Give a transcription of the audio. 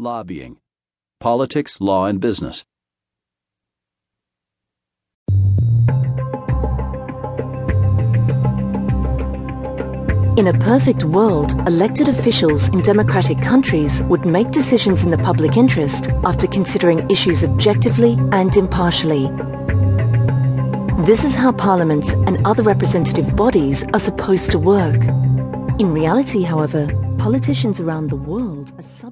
Lobbying Politics, Law, and Business. In a perfect world, elected officials in democratic countries would make decisions in the public interest after considering issues objectively and impartially. This is how parliaments and other representative bodies are supposed to work. In reality, however, politicians around the world are subject